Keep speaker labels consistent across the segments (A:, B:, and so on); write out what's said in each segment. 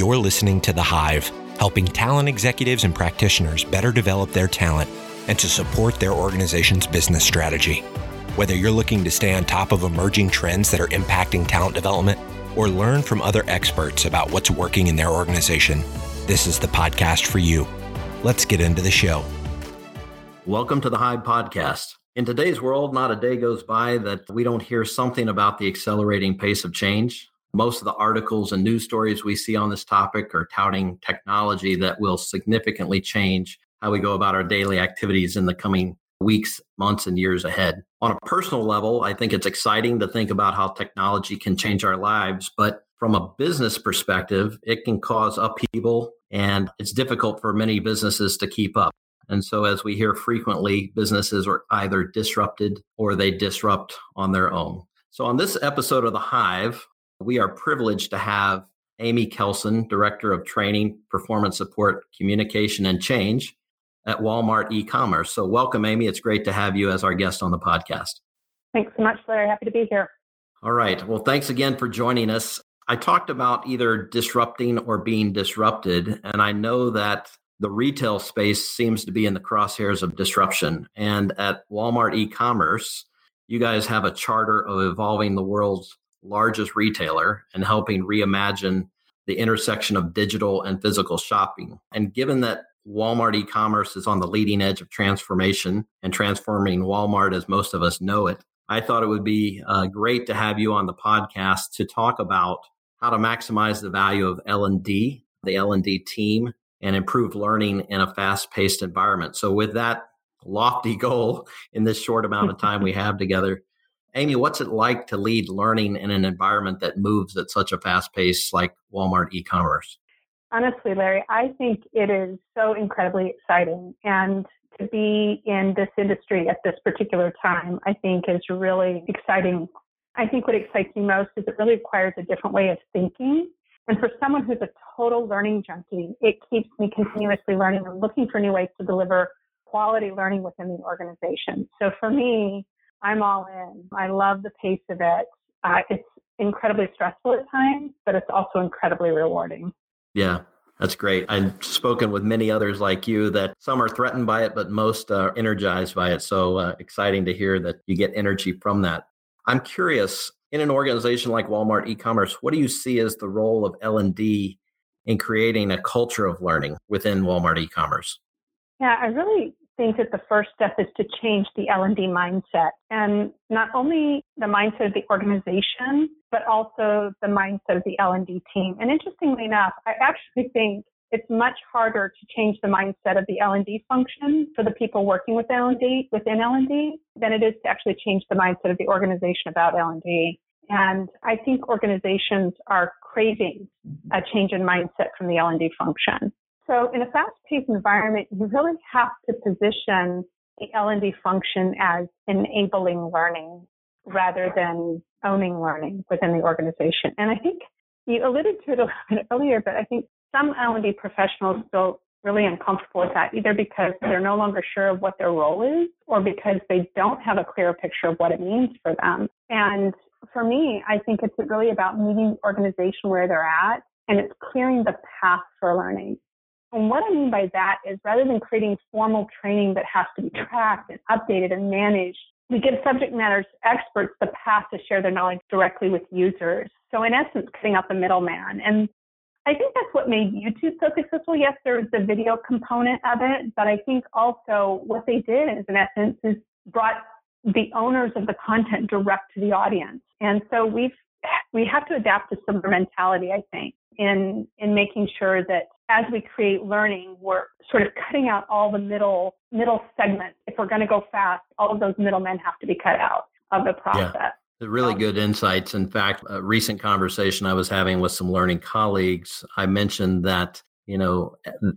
A: You're listening to The Hive, helping talent executives and practitioners better develop their talent and to support their organization's business strategy. Whether you're looking to stay on top of emerging trends that are impacting talent development or learn from other experts about what's working in their organization, this is the podcast for you. Let's get into the show.
B: Welcome to the Hive Podcast. In today's world, not a day goes by that we don't hear something about the accelerating pace of change. Most of the articles and news stories we see on this topic are touting technology that will significantly change how we go about our daily activities in the coming weeks, months, and years ahead. On a personal level, I think it's exciting to think about how technology can change our lives, but from a business perspective, it can cause upheaval and it's difficult for many businesses to keep up. And so, as we hear frequently, businesses are either disrupted or they disrupt on their own. So, on this episode of The Hive, we are privileged to have Amie Kelson, Director of Training, Performance Support, Communication, and Change at Walmart e commerce. So, welcome, Amie. It's great to have you as our guest on the podcast.
C: Thanks so much, Larry. Happy to be here.
B: All right. Well, thanks again for joining us. I talked about either disrupting or being disrupted. And I know that the retail space seems to be in the crosshairs of disruption. And at Walmart e commerce, you guys have a charter of evolving the world's largest retailer and helping reimagine the intersection of digital and physical shopping. And given that Walmart e commerce is on the leading edge of transformation and transforming Walmart as most of us know it, I thought it would be uh, great to have you on the podcast to talk about how to maximize the value of L&D, the L&D team, and improve learning in a fast paced environment. So, with that lofty goal in this short amount of time we have together, Amie, what's it like to lead learning in an environment that moves at such a fast pace like Walmart e commerce?
C: Honestly, Larry, I think it is so incredibly exciting. And to be in this industry at this particular time, I think is really exciting. I think what excites me most is it really requires a different way of thinking and for someone who's a total learning junkie, it keeps me continuously learning and looking for new ways to deliver quality learning within the organization. So for me, I'm all in. I love the pace of it. Uh, it's incredibly stressful at times, but it's also incredibly rewarding.
B: Yeah, that's great. I've spoken with many others like you that some are threatened by it, but most are energized by it. So uh, exciting to hear that you get energy from that. I'm curious in an organization like Walmart e-commerce, what do you see as the role of L&D in creating a culture of learning within Walmart e-commerce?
C: Yeah, I really think that the first step is to change the L&D mindset and not only the mindset of the organization, but also the mindset of the L&D team. And interestingly enough, I actually think it's much harder to change the mindset of the L&D function for the people working with L&D within L&D than it is to actually change the mindset of the organization about L&D. And I think organizations are craving a change in mindset from the L&D function. So in a fast-paced environment, you really have to position the L&D function as enabling learning rather than owning learning within the organization. And I think you alluded to it a little bit earlier, but I think some L&D professionals feel really uncomfortable with that, either because they're no longer sure of what their role is or because they don't have a clear picture of what it means for them. And for me, I think it's really about meeting the organization where they're at and it's clearing the path for learning. And what I mean by that is rather than creating formal training that has to be tracked and updated and managed, we give subject matter experts the path to share their knowledge directly with users. So in essence, cutting out the middleman. And I think that's what made YouTube so successful. Yes, there was the video component of it, but I think also what they did is in essence is brought the owners of the content direct to the audience. And so we've we have to adapt to similar mentality, I think, in in making sure that as we create learning, we're sort of cutting out all the middle middle segments. If we're going to go fast, all of those middlemen have to be cut out of the process. Yeah.
B: Really um, good insights. In fact, a recent conversation I was having with some learning colleagues, I mentioned that you know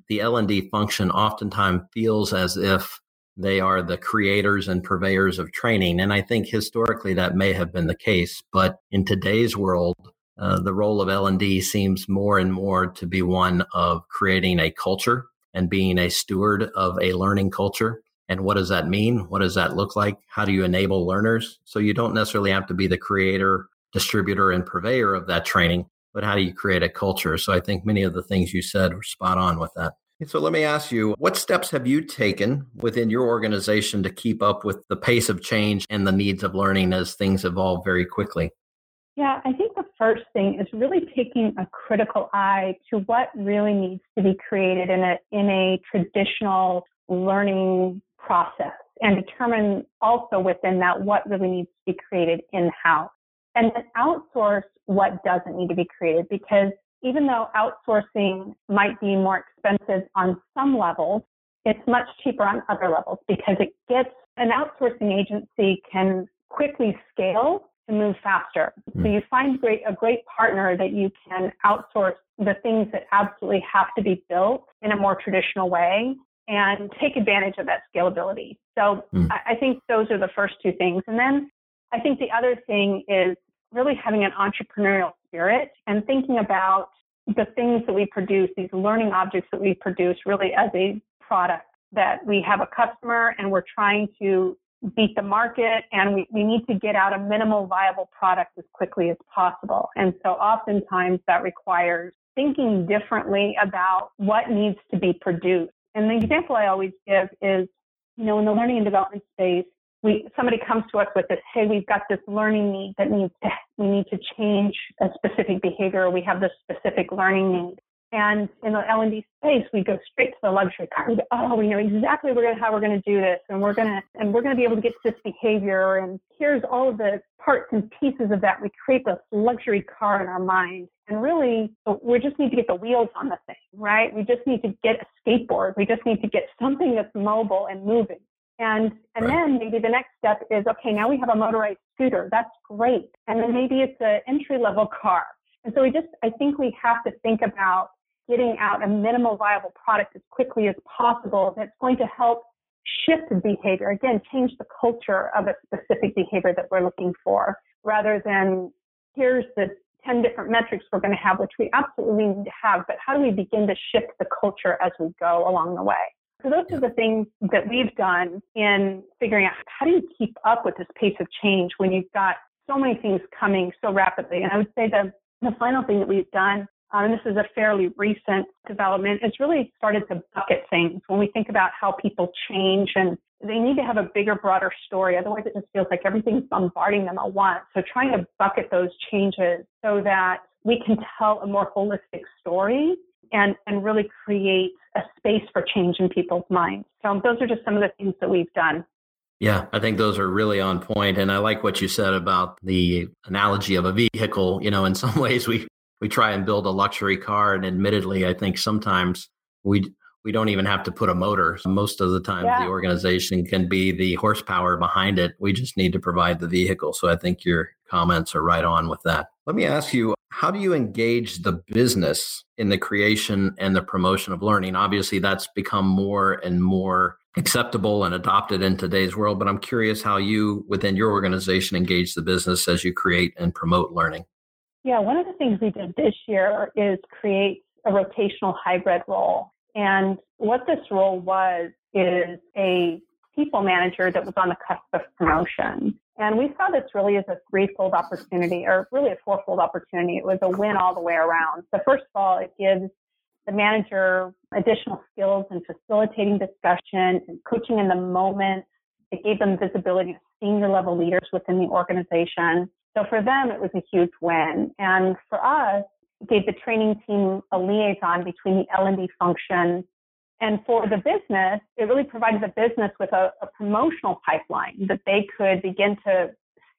B: the L and D function oftentimes feels as if they are the creators and purveyors of training, and I think historically that may have been the case. But in today's world, uh, the role of L and D seems more and more to be one of creating a culture and being a steward of a learning culture and what does that mean? What does that look like? How do you enable learners? So you don't necessarily have to be the creator, distributor, and purveyor of that training, but how do you create a culture? So I think many of the things you said were spot on with that. So let me ask you, what steps have you taken within your organization to keep up with the pace of change and the needs of learning as things evolve very quickly?
C: Yeah, I think the first thing is really taking a critical eye to what really needs to be created in a in a traditional learning process and determine also within that what really needs to be created in-house. And then outsource what doesn't need to be created because even though outsourcing might be more expensive on some levels, it's much cheaper on other levels because it gets an outsourcing agency can quickly scale faster. Mm. So hmm. you find great, a great partner that you can outsource the things that absolutely have to be built in a more traditional way and take advantage of that scalability. So mm. I, I think those are the first two things. And then I think the other thing is really having an entrepreneurial spirit and thinking about the things that we produce, these learning objects that we produce really as a product that we have a customer and we're trying to beat the market and we, we need to get out a minimal viable product as quickly as possible. And so oftentimes that requires thinking differently about what needs to be produced. And the example I always give is, you know, in the learning and development space, we somebody comes to us with this, hey, we've got this learning need that needs to we need to change a specific behavior. We have this specific learning need. And in the L&D space, we go straight to the luxury car. We go, oh, we know exactly we're gonna, how we're going to do this, and we're going to and we're going to be able to get to this behavior. And here's all of the parts and pieces of that. We create this luxury car in our mind, and really, we just need to get the wheels on the thing, right? We just need to get a skateboard. We just need to get something that's mobile and moving. And and then maybe the next step is okay, now we have a motorized scooter. That's great. And then maybe it's an entry level car. And so we just I think we have to think about getting out a minimal viable product as quickly as possible that's going to help shift behavior. Again, change the culture of a specific behavior that we're looking for rather than here's the 10 different metrics we're going to have, which we absolutely need to have, but how do we begin to shift the culture as we go along the way? So those are the things that we've done in figuring out how do you keep up with this pace of change when you've got so many things coming so rapidly. And I would say the, the final thing that we've done, um, and this is a fairly recent development, It's really started to bucket things. When we think about how people change and they need to have a bigger, broader story. Otherwise, it just feels like everything's bombarding them at once. So trying to bucket those changes so that we can tell a more holistic story and, and really create a space for change in people's minds. So those are just some of the things that we've done.
B: Yeah, I think those are really on point. And I like what you said about the analogy of a vehicle. You know, in some ways we we try and build a luxury car and admittedly I think sometimes we we don't even have to put a motor. Most of the time yeah. the organization can be the horsepower behind it. We just need to provide the vehicle. So I think your comments are right on with that. Let me ask you how do you engage the business in the creation and the promotion of learning? Obviously, that's become more and more acceptable and adopted in today's world, but I'm curious how you, within your organization, engage the business as you create and promote learning.
C: Yeah, one of the things we did this year is create a rotational hybrid role. And what this role was is a people manager that was on the cusp of promotion. And we saw this really as a threefold opportunity, or really a fourfold opportunity. It was a win all the way around. So first of all, it gives the manager additional skills in facilitating discussion and coaching in the moment. It gave them visibility to senior level leaders within the organization. So for them, it was a huge win. And for us, gave the training team a liaison between the L&D function and for the business, it really provided the business with a, a promotional pipeline that they could begin to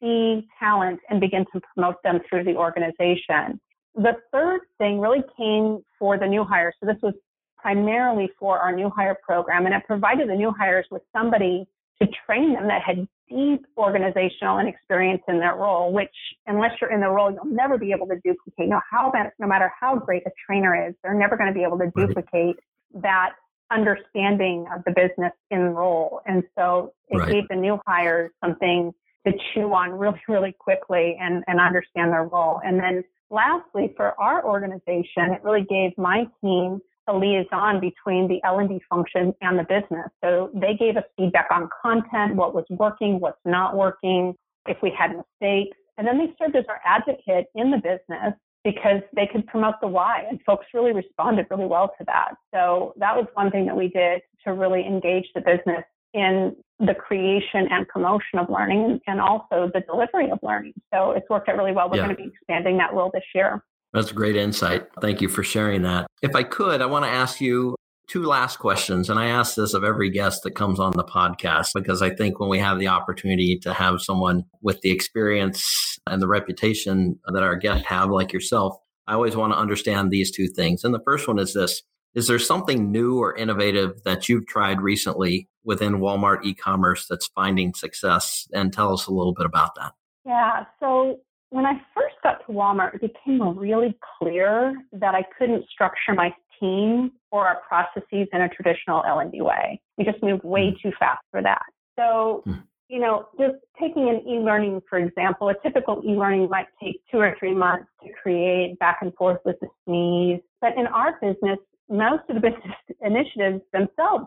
C: see talent and begin to promote them through the organization. The third thing really came for the new hires. So this was primarily for our new hire program, and it provided the new hires with somebody to train them that had deep organizational and experience in their role, which unless you're in the role, you'll never be able to duplicate. No, how no matter how great a trainer is, they're never going to be able to duplicate that understanding of the business in role. And so it right. gave the new hires something to chew on really, really quickly and, and understand their role. And then lastly, for our organization, it really gave my team a liaison between the L&D function and the business. So they gave us feedback on content, what was working, what's not working, if we had mistakes. And then they served as our advocate in the business because they could promote the why and folks really responded really well to that. So that was one thing that we did to really engage the business in the creation and promotion of learning and also the delivery of learning. So it's worked out really well. We're yeah. going to be expanding that role this year.
B: That's a great insight. Thank you for sharing that. If I could, I want to ask you two last questions. And I ask this of every guest that comes on the podcast because I think when we have the opportunity to have someone with the experience and the reputation that our guests have, like yourself, I always want to understand these two things. And the first one is this Is there something new or innovative that you've tried recently within Walmart e commerce that's finding success? And tell us a little bit about that.
C: Yeah. So when I first got to Walmart, it became really clear that I couldn't structure my team or our processes in a traditional L&D way. We just moved way hmm. too fast for that. So, hmm. you know, just taking an e-learning, for example, a typical e-learning might take two or three months to create back and forth with the SMEs. But in our business, most of the business initiatives themselves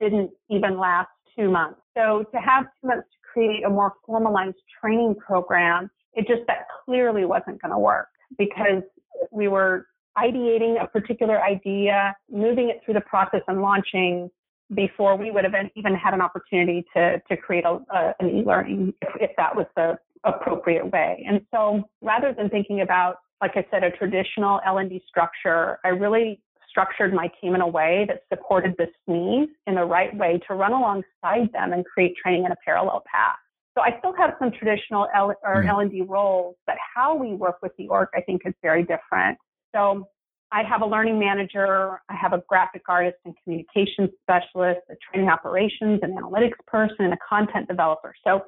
C: didn't even last two months. So to have two months to create a more formalized training program, it just that clearly wasn't going to work because we were ideating a particular idea, moving it through the process and launching before we would have even had an opportunity to, to create a, a, an e-learning if, if that was the appropriate way. And so rather than thinking about, like I said, a traditional L&D structure, I really structured my team in a way that supported the SMEs in the right way to run alongside them and create training in a parallel path. So I still have some traditional L or mm-hmm. L&D roles, but how we work with the org, I think, is very different. So I have a learning manager, I have a graphic artist and communications specialist, a training operations and analytics person, and a content developer. So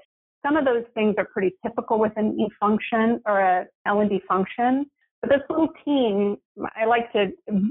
C: some of those things are pretty typical within e function or a L&D function. But this little team, I like to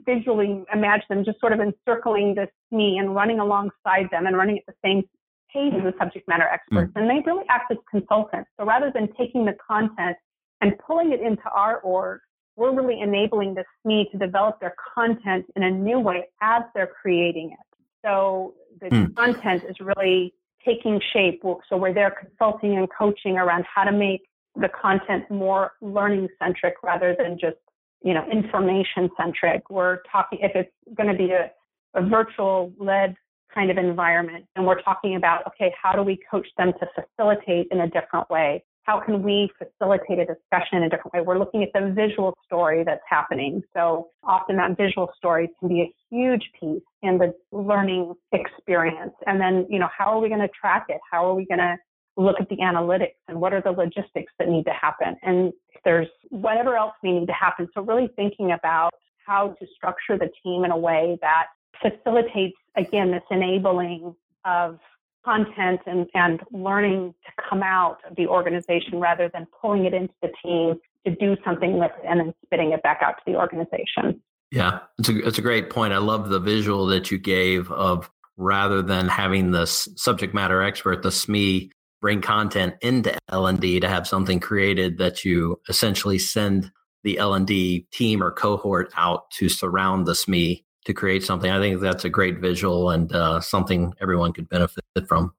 C: visually imagine them just sort of encircling this me and running alongside them and running at the same pace as the subject matter experts. Mm. And they really act as consultants. So rather than taking the content and pulling it into our org, we're really enabling the SME to develop their content in a new way as they're creating it. So the mm. content is really taking shape. So we're there consulting and coaching around how to make the content more learning centric rather than just, you know, information centric. We're talking, if it's going to be a, a virtual led kind of environment, and we're talking about, okay, how do we coach them to facilitate in a different way? how can we facilitate a discussion in a different way? We're looking at the visual story that's happening. So often that visual story can be a huge piece in the learning experience. And then, you know, how are we going to track it? How are we going to look at the analytics and what are the logistics that need to happen? And if there's whatever else may need to happen. So really thinking about how to structure the team in a way that facilitates, again, this enabling of content and, and learning to come out of the organization rather than pulling it into the team to do something with it and then spitting it back out to the organization.
B: Yeah, it's a, it's a great point. I love the visual that you gave of rather than having the subject matter expert, the SME, bring content into L&D to have something created that you essentially send the L&D team or cohort out to surround the SME to create something. I think that's a great visual and uh, something everyone could benefit from.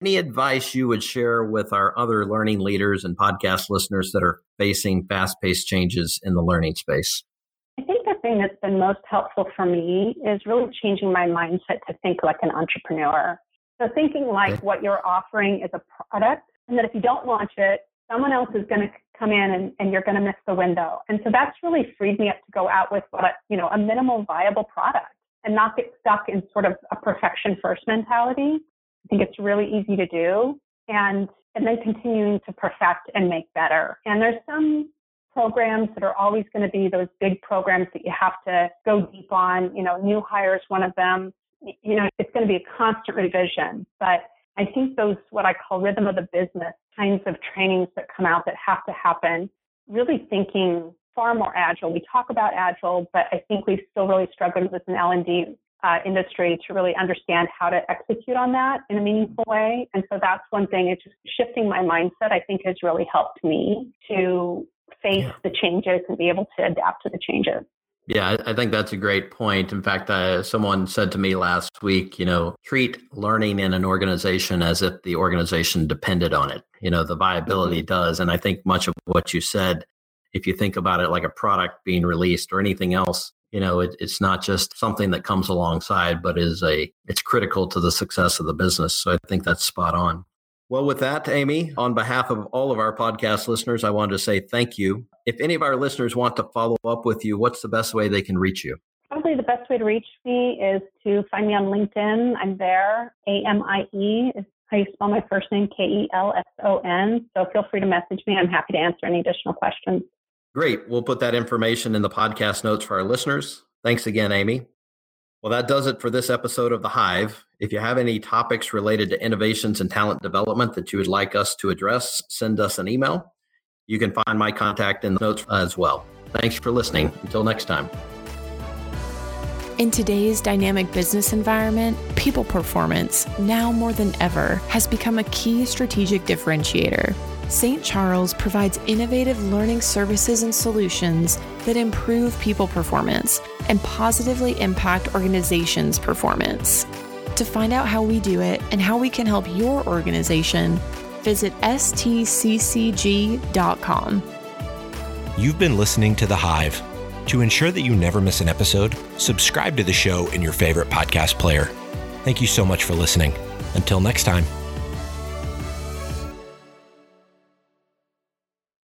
B: Any advice you would share with our other learning leaders and podcast listeners that are facing fast paced changes in the learning space?
C: I think the thing that's been most helpful for me is really changing my mindset to think like an entrepreneur. So thinking like what you're offering is a product and that if you don't launch it, someone else is going to come in and, and you're going to miss the window. And so that's really freed me up to go out with what, you know, a minimal viable product and not get stuck in sort of a perfection first mentality. I think it's really easy to do and, and then continuing to perfect and make better. And there's some programs that are always going to be those big programs that you have to go deep on. You know, new hires, one of them. You know, it's going to be a constant revision, but I think those, what I call rhythm of the business kinds of trainings that come out that have to happen, really thinking far more agile. We talk about agile, but I think we've still really struggled with an L&D uh, industry to really understand how to execute on that in a meaningful way. And so that's one thing. It's just shifting my mindset. I think has really helped me to face yeah. the changes and be able to adapt to the changes.
B: Yeah, I think that's a great point. In fact, uh, someone said to me last week, you know, treat learning in an organization as if the organization depended on it. You know, the viability mm-hmm. does. And I think much of what you said if you think about it like a product being released or anything else, you know, it, it's not just something that comes alongside, but is a it's critical to the success of the business. So I think that's spot on. Well, with that, Amie, on behalf of all of our podcast listeners, I wanted to say thank you. If any of our listeners want to follow up with you, what's the best way they can reach you?
C: Probably the best way to reach me is to find me on LinkedIn. I'm there. A M I E is how you spell my first name, K E L S O N. So feel free to message me. I'm happy to answer any additional questions.
B: Great. We'll put that information in the podcast notes for our listeners. Thanks again, Amie. Well, that does it for this episode of The Hive. If you have any topics related to innovations and talent development that you would like us to address, send us an email. You can find my contact in the notes as well. Thanks for listening. Until next time.
D: In today's dynamic business environment, people performance, now more than ever, has become a key strategic differentiator. St. Charles provides innovative learning services and solutions that improve people performance and positively impact organizations' performance. To find out how we do it and how we can help your organization, visit stccg.com.
A: You've been listening to The Hive. To ensure that you never miss an episode, subscribe to the show in your favorite podcast player. Thank you so much for listening. Until next time.